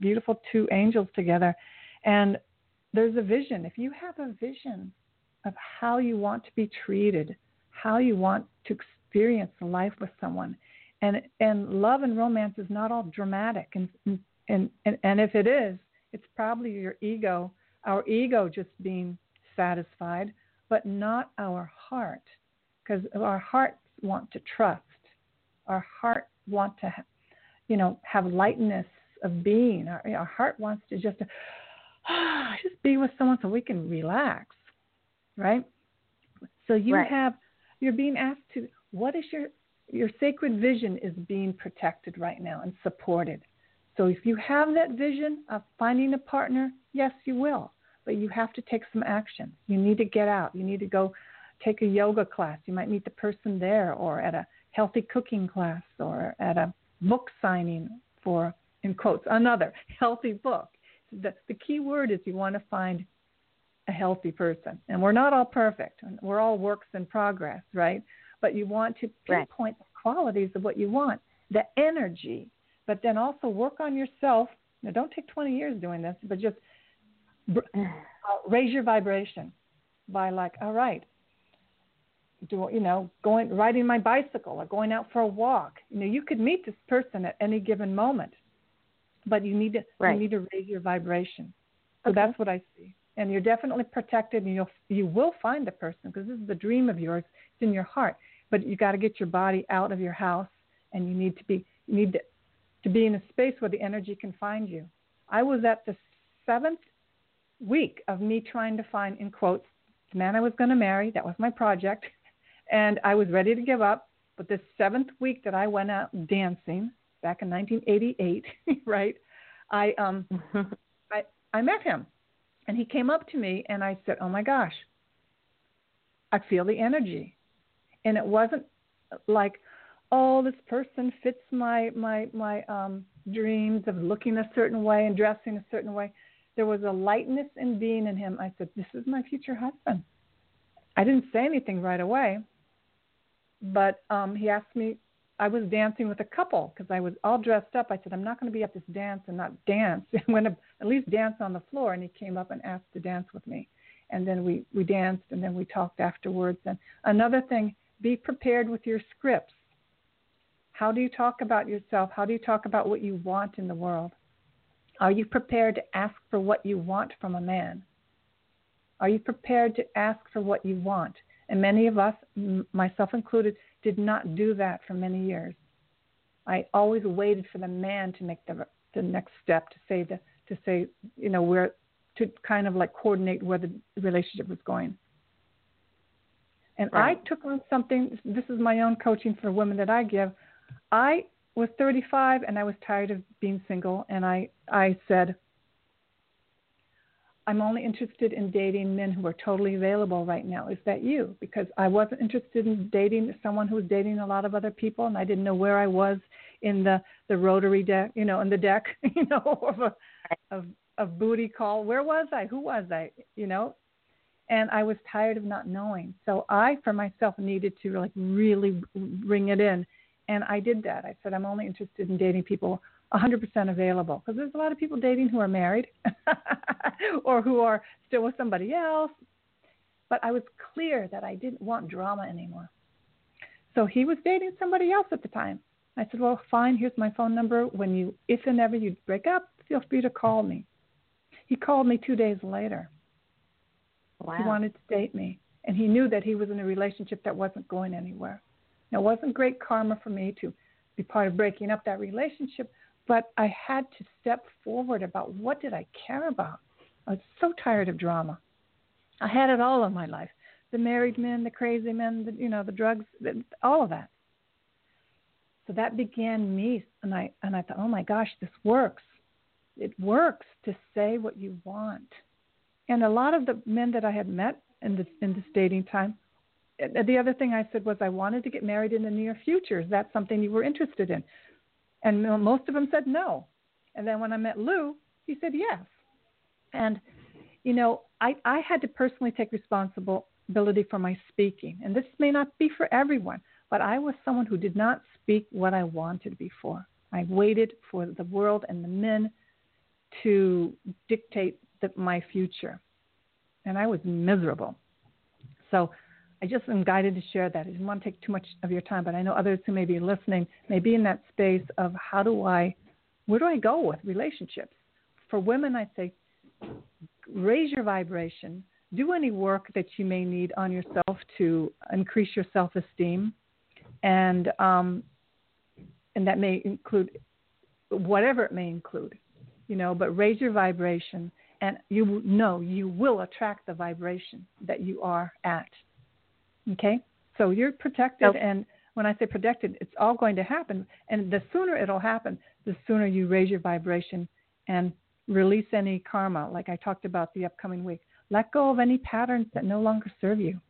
beautiful two angels together. And there's a vision. If you have a vision of how you want to be treated how you want to experience life with someone. And and love and romance is not all dramatic and and and, and if it is, it's probably your ego, our ego just being satisfied, but not our heart. Because our hearts want to trust. Our heart want to you know, have lightness of being. Our, our heart wants to just ah, just be with someone so we can relax, right? So you right. have you're being asked to what is your your sacred vision is being protected right now and supported. So if you have that vision of finding a partner, yes, you will, but you have to take some action. You need to get out. You need to go take a yoga class. You might meet the person there or at a healthy cooking class or at a book signing for in quotes another healthy book. The the key word is you want to find a healthy person. And we're not all perfect. We're all works in progress, right? But you want to pinpoint right. the qualities of what you want, the energy, but then also work on yourself. Now, don't take 20 years doing this, but just uh, raise your vibration by like, all right, do you know going riding my bicycle or going out for a walk. You know, you could meet this person at any given moment, but you need to right. you need to raise your vibration. So okay. that's what I see and you're definitely protected and you'll you will find the person because this is the dream of yours. It's in your heart. But you got to get your body out of your house and you need to be you need to, to be in a space where the energy can find you. I was at the seventh week of me trying to find in quotes the man i was going to marry. That was my project. And i was ready to give up. But the seventh week that i went out dancing back in 1988 right i um i i met him and he came up to me and I said, Oh my gosh, I feel the energy. And it wasn't like, oh, this person fits my my my um dreams of looking a certain way and dressing a certain way. There was a lightness in being in him. I said, This is my future husband. I didn't say anything right away, but um, he asked me I was dancing with a couple because I was all dressed up. I said, I'm not going to be at this dance and not dance. I'm going to at least dance on the floor. And he came up and asked to dance with me. And then we, we danced and then we talked afterwards. And another thing, be prepared with your scripts. How do you talk about yourself? How do you talk about what you want in the world? Are you prepared to ask for what you want from a man? Are you prepared to ask for what you want? And many of us, myself included, did not do that for many years. I always waited for the man to make the the next step to say the to say you know where to kind of like coordinate where the relationship was going. And right. I took on something. This is my own coaching for women that I give. I was 35 and I was tired of being single, and I I said I'm only interested in dating men who are totally available right now. Is that you? Because I wasn't interested in dating someone who was dating a lot of other people, and I didn't know where I was in the the rotary deck, you know, in the deck, you know, of a of of booty call. Where was I? Who was I? You know, and I was tired of not knowing. So I, for myself, needed to like really bring it in And I did that. I said, I'm only interested in dating people 100% available because there's a lot of people dating who are married or who are still with somebody else. But I was clear that I didn't want drama anymore. So he was dating somebody else at the time. I said, Well, fine, here's my phone number. When you, if and ever you break up, feel free to call me. He called me two days later. Wow. He wanted to date me. And he knew that he was in a relationship that wasn't going anywhere. Now, it wasn't great karma for me to be part of breaking up that relationship, but I had to step forward about what did I care about. I was so tired of drama. I had it all in my life: the married men, the crazy men, the, you know, the drugs, all of that. So that began me, and I and I thought, oh my gosh, this works. It works to say what you want. And a lot of the men that I had met in this in this dating time, eh, the other thing I said was I wanted to get married in the near future. Is that something you were interested in? And most of them said no. And then when I met Lou, he said yes. And you know, I I had to personally take responsibility for my speaking. And this may not be for everyone, but I was someone who did not speak what I wanted before. I waited for the world and the men to dictate the, my future. And I was miserable. So I just am guided to share that. I didn't want to take too much of your time, but I know others who may be listening may be in that space of how do I, where do I go with relationships? For women, I'd say raise your vibration, do any work that you may need on yourself to increase your self esteem, and um, and that may include whatever it may include, you know. But raise your vibration, and you know you will attract the vibration that you are at. Okay, so you're protected, okay. and when I say protected, it's all going to happen. And the sooner it'll happen, the sooner you raise your vibration and release any karma, like I talked about the upcoming week. Let go of any patterns that no longer serve you.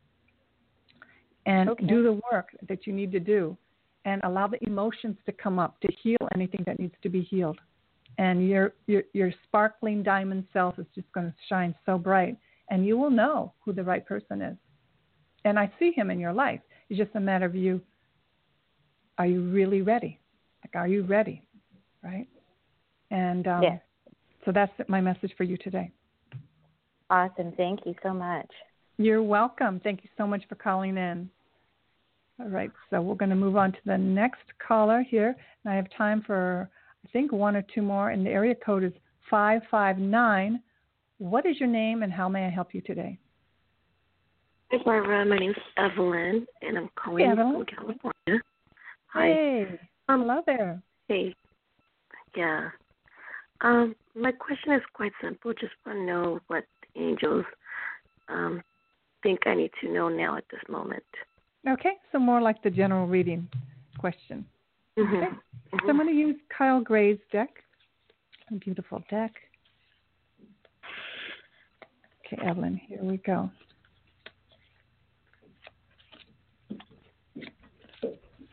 And okay. do the work that you need to do and allow the emotions to come up to heal anything that needs to be healed. And your your your sparkling diamond self is just going to shine so bright and you will know who the right person is. And I see him in your life. It's just a matter of you are you really ready? Like are you ready? Right? And um, yeah. so that's my message for you today. Awesome. Thank you so much. You're welcome. Thank you so much for calling in. All right, so we're going to move on to the next caller here. And I have time for, I think, one or two more. And the area code is 559. What is your name and how may I help you today? Hi, Barbara. My name is Evelyn, and I'm calling hey, from California. Hi. Hey. Um, Hello there. Hey. Yeah. Um, my question is quite simple. Just want to know what angels um, think I need to know now at this moment. Okay, so more like the general reading question. Mm-hmm. Okay, mm-hmm. so I'm going to use Kyle Gray's deck. A beautiful deck. Okay, Evelyn, here we go.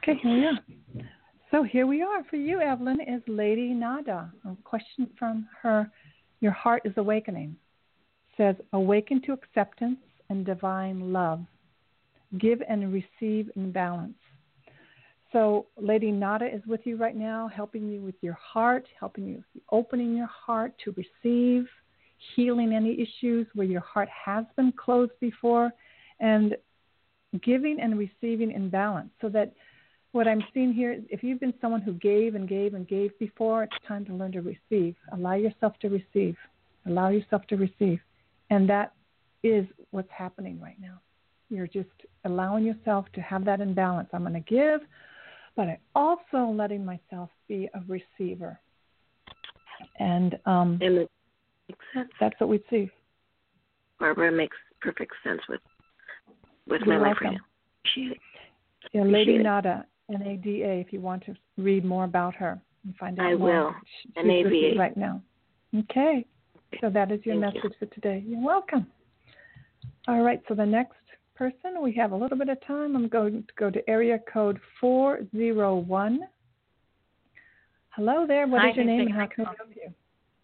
Okay, here we are. So here we are for you, Evelyn, is Lady Nada. A question from her Your heart is awakening. Says, Awaken to acceptance and divine love give and receive in balance. So, Lady Nada is with you right now, helping you with your heart, helping you opening your heart to receive, healing any issues where your heart has been closed before, and giving and receiving in balance. So that what I'm seeing here is if you've been someone who gave and gave and gave before, it's time to learn to receive. Allow yourself to receive. Allow yourself to receive. And that is what's happening right now. You're just allowing yourself to have that imbalance. I'm going to give, but I'm also letting myself be a receiver. And um, and it makes sense. That's what we see. Barbara makes perfect sense with with You're my life right now. It. Yeah, Lady Nada, N A D A. If you want to read more about her and find out I more, will. N A D A. Right now. Okay. So that is your Thank message you. for today. You're welcome. All right. So the next person. We have a little bit of time. I'm going to go to area code 401. Hello there. What Hi, is your name and how can I help you?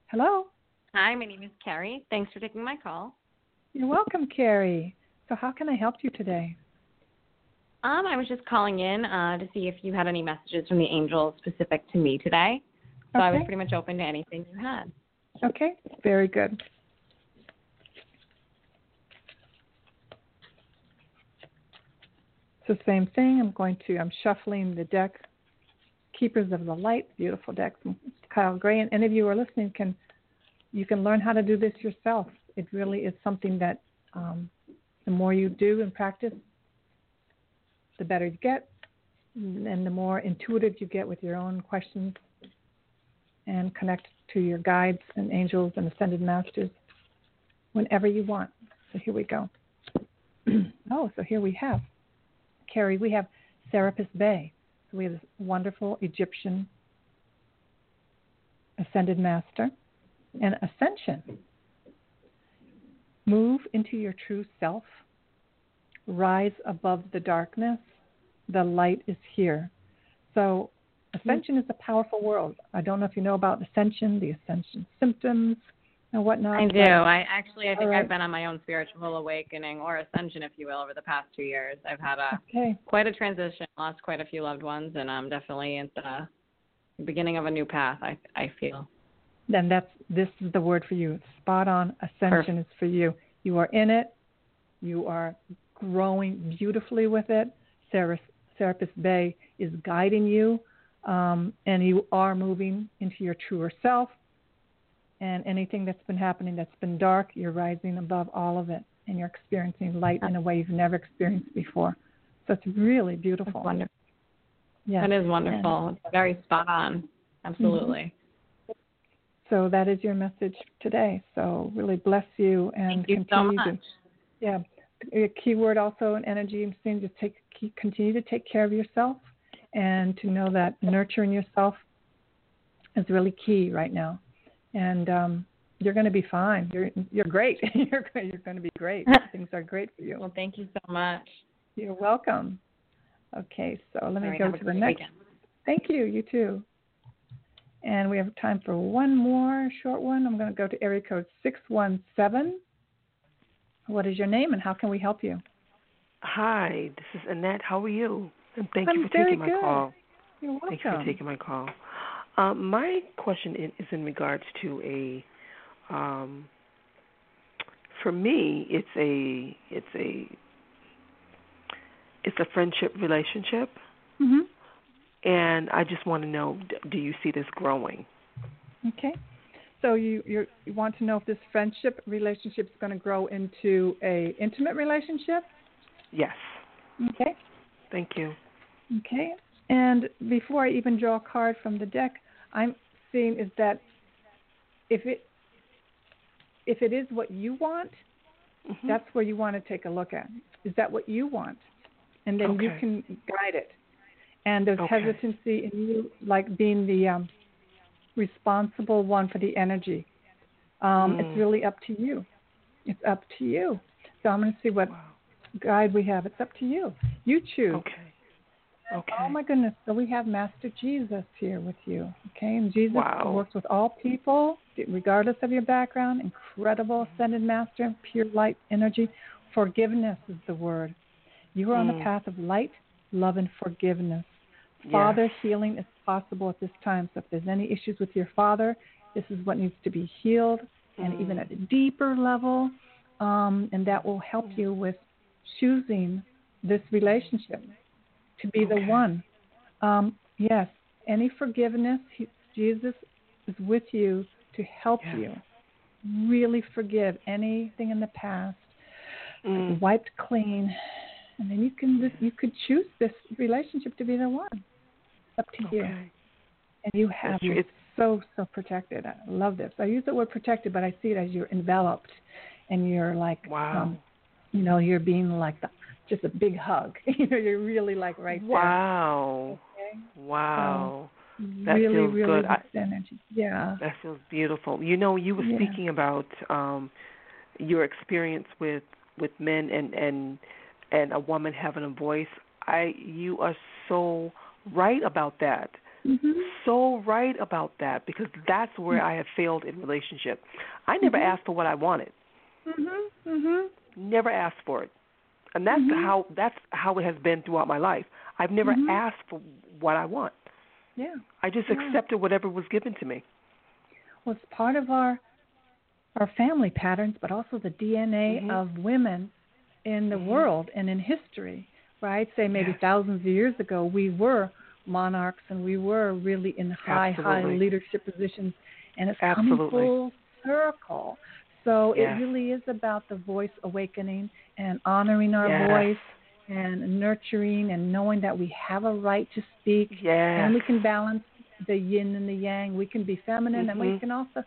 Hello. Hi, my name is Carrie. Thanks for taking my call. You're welcome, Carrie. So how can I help you today? Um, I was just calling in uh, to see if you had any messages from the angels specific to me today. So okay. I was pretty much open to anything you had. Okay, very good. So same thing. I'm going to. I'm shuffling the deck. Keepers of the Light, beautiful deck from Kyle Gray, and any of you who are listening can you can learn how to do this yourself. It really is something that um, the more you do and practice, the better you get, and the more intuitive you get with your own questions and connect to your guides and angels and ascended masters whenever you want. So here we go. oh, so here we have, Carrie, we have Serapis Bey. So we have this wonderful Egyptian ascended master and ascension. Move into your true self. Rise above the darkness. The light is here. So, ascension is a powerful world. I don't know if you know about ascension, the ascension symptoms, and whatnot. I do. I actually, I think right. I've been on my own spiritual awakening or ascension, if you will, over the past two years. I've had a okay. quite a transition, lost quite a few loved ones, and I'm definitely at the beginning of a new path. I I feel then that's this is the word for you. Spot on. Ascension Perfect. is for you. You are in it. You are growing beautifully with it. Serapis, Serapis Bey is guiding you, um, and you are moving into your truer self. And anything that's been happening that's been dark, you're rising above all of it, and you're experiencing light in a way you've never experienced before. So it's really beautiful. That's wonderful. Yeah, That is wonderful. It's very spot on. Absolutely. So that is your message today. So really bless you and Thank you so much. to yeah. A key word also in energy and seeing just take continue to take care of yourself and to know that nurturing yourself is really key right now. And um, you're going to be fine. You're you're great. you're you're going to be great. Things are great for you. Well, thank you so much. You're welcome. Okay, so let me right, go to the next. weekend. Thank you. You too. And we have time for one more short one. I'm going to go to area code 617. What is your name and how can we help you? Hi, this is Annette. How are you? And thank I'm you for taking my good. call. You're welcome. Thank you for taking my call. Um, my question is in regards to a, um, for me, it's a, it's a, it's a friendship relationship, hmm and I just want to know, d- do you see this growing? Okay. So you you're, you want to know if this friendship relationship is going to grow into a intimate relationship? Yes. Okay. Thank you. Okay. And before I even draw a card from the deck, I'm seeing is that if it if it is what you want, Mhm. that's where you want to take a look at. Is that what you want? And then you can guide it. And there's Okay. hesitancy in you, like being the um, responsible one for the energy. Um, It's Mm. really up to you. It's up to you. So I'm going to see what Wow. guide we have. It's up to you. You choose. Okay. Okay. Oh my goodness! So we have Master Jesus here with you, okay? And Jesus Wow. works with all people, regardless of your background. Incredible ascended master, pure light energy. Forgiveness is the word. You are on the Mm. path of light, love, and forgiveness. Yes. Father healing is possible at this time. So if there's any issues with your father, this is what needs to be healed, and even Mm. at a deeper level, um, and that will help you with choosing this relationship to be the one. Um, yes, any forgiveness, he, Jesus is with you to help Yes. you. Really forgive anything in the past, Mm. wiped clean, and then you can you could choose this relationship to be the one. Up to you, and you have It's- so so protected. I love this. I use the word protected, but I see it as you're enveloped, and you're like Wow. um, you know, you're being like the, just a big hug. you know, you're really like right Wow. there. Okay. Wow. That really, feels really good. I- energy. Yeah. That feels beautiful. You know, you were Yeah. speaking about um your experience with with men and and and a woman having a voice. I you are so right about that. Mhm. So right about that because that's where I have failed in relationship. I never Mhm. asked for what I wanted. Mhm. Mhm. Never asked for it. and that's Mhm. how that's how it has been throughout my life. I've never Mhm. asked for what I want. Yeah. I just Yeah. accepted whatever was given to me. Well, it's part of our our family patterns, but also the DNA Mhm. of women in the Mhm. world and in history, right? Say maybe thousands of years ago, we were monarchs and we were really in high, high leadership positions, and it's Absolutely. coming full circle. So it really is about the voice awakening and honoring our Yes. voice and nurturing and knowing that we have a right to speak Yes. and we can balance the yin and the yang. We can be feminine, and we Mhm. can also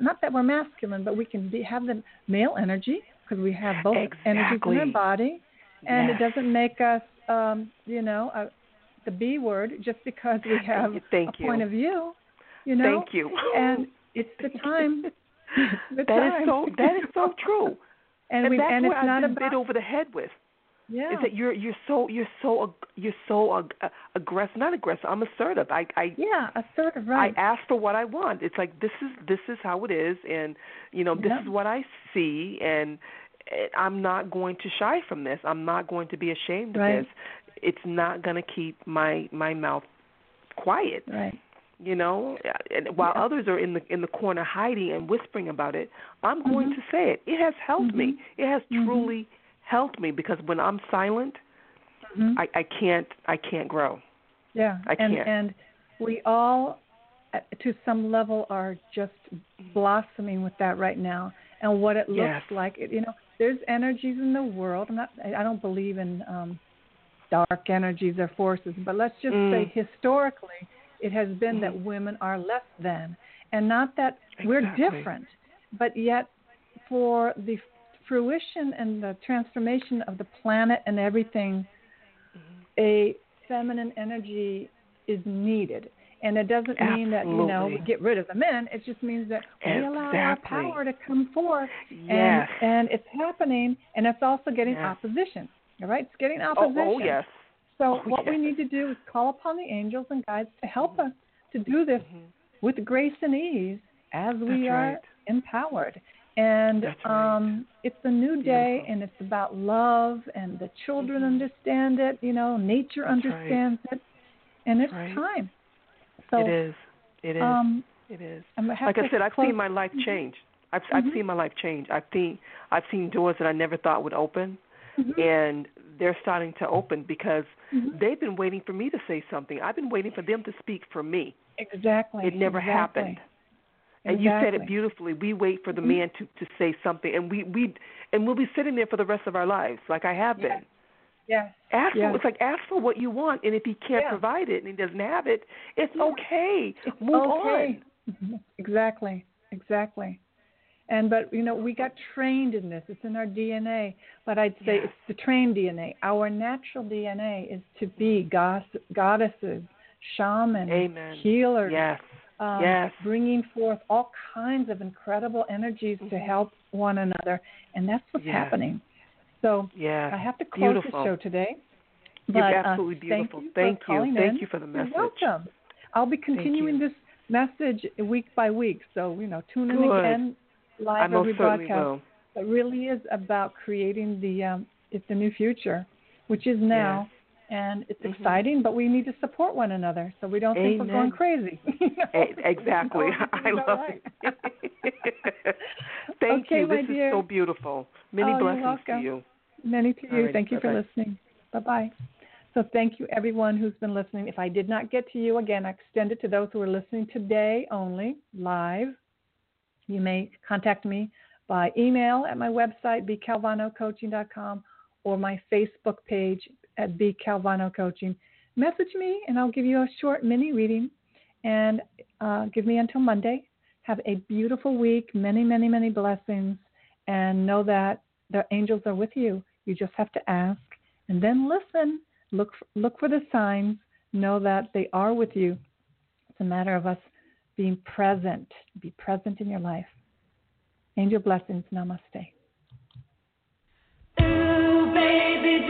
not that we're masculine, but we can be, have the male energy because we have both energies in our body, and it doesn't make us, um, you know, uh, the B word just because we have Thank a you. point of view. You know, Thank you. and it's the time. the That is time. so that is so true. and and we that's and what it's I've not been about bit over the head with. yeah. Is that you're you're so you're so you're so ag- uh, aggressive? Not aggressive. I'm assertive. I I yeah, assertive, right? I ask for what I want. It's like this is this is how it is, and you know this Yeah. is what I see, and I'm not going to shy from this. I'm not going to be ashamed Right. of this. It's not going to keep my my mouth quiet. right. You know, and while Yeah. others are in the in the corner hiding and whispering about it, I'm going Mhm. to say it. It has helped me. Mhm. It has Mhm. truly helped me because when I'm silent, Mhm. I I can't I can't grow. Yeah, I and can't. and we all, uh, to some level, are just blossoming with that right now, and what it looks Yes. like. It, you know, there's energies in the world. I'm not. I don't believe in um, dark energies or forces, but let's just say Mm. historically, it has been that Mhm. women are less than, and not that we're different, but yet for the fruition and the transformation of the planet and everything a feminine energy is needed. And it doesn't mean that, you know, we get rid of the men. It just means that we allow our power to come forth. Yes. And and it's happening and it's also getting Yes. opposition. All right? It's getting oh, opposition. oh yes. So Oh, what we need to do is call upon the angels and guides to help us to do this Mhm. with grace and ease as we That's are right. empowered. And right. um, it's a new day, Beautiful. and it's about love, and the children Mhm. understand it. You know, nature That's right. understands it, and it's right. time. So, it is. It is. Um, it is. Like I said, I've close- seen my life Mhm. change. I've I've Mhm. seen my life change. I've seen I've seen doors that I never thought would open, Mhm. and they're starting to open because Mhm. they've been waiting for me to say something. I've been waiting for them to speak for me. exactly. It never exactly. happened. And you said it beautifully. We wait for the Mhm. man to to say something, and we we and we'll be sitting there for the rest of our lives, like I have Yes. been. Yes. Ask Yes. for it's like ask for what you want, and if he can't Yeah. provide it and he doesn't have it, it's Yeah. okay. It's Move okay. on. Mhm. Exactly. Exactly. And but you know we got trained in this. It's in our DNA. But I'd say it's the trained DNA. Our natural DNA is to be goss- goddesses, shamans, Amen. healers, Yes. um, Yes. bringing forth all kinds of incredible energies to Mhm. help one another, and that's what's Yes. happening. So Yes. I have to close Beautiful. the show today. You're But, absolutely uh, beautiful. Thank you. Thank for you. Thank you for the You're message. welcome. I'll be continuing this message week by week, so you know, tune in Good. again live I every broadcast. It really is about creating the um, it's the new future, which is now, and it's Mhm. exciting. But we need to support one another, so we don't think we're going crazy. You know? Exactly. I love right. it. Thank Okay, you. This dear. is so beautiful. Many Oh, you're blessings to you. Many to you. Thank you for bye-bye. listening. Bye bye. So thank you everyone who's been listening. If I did not get to you again, I extend it to those who are listening today only, live. You may contact me by email at my website, bcalvanocoaching.com, or my Facebook page at bcalvanocoaching. Message me and I'll give you a short mini reading. And uh, give me until Monday. Have a beautiful week, many, many, many blessings, and know that the angels are with you. You just have to ask and then listen. Look look for the signs. Know that they are with you. It's a matter of us being present. Be present in your life. Angel blessings. Namaste. Ooh, baby,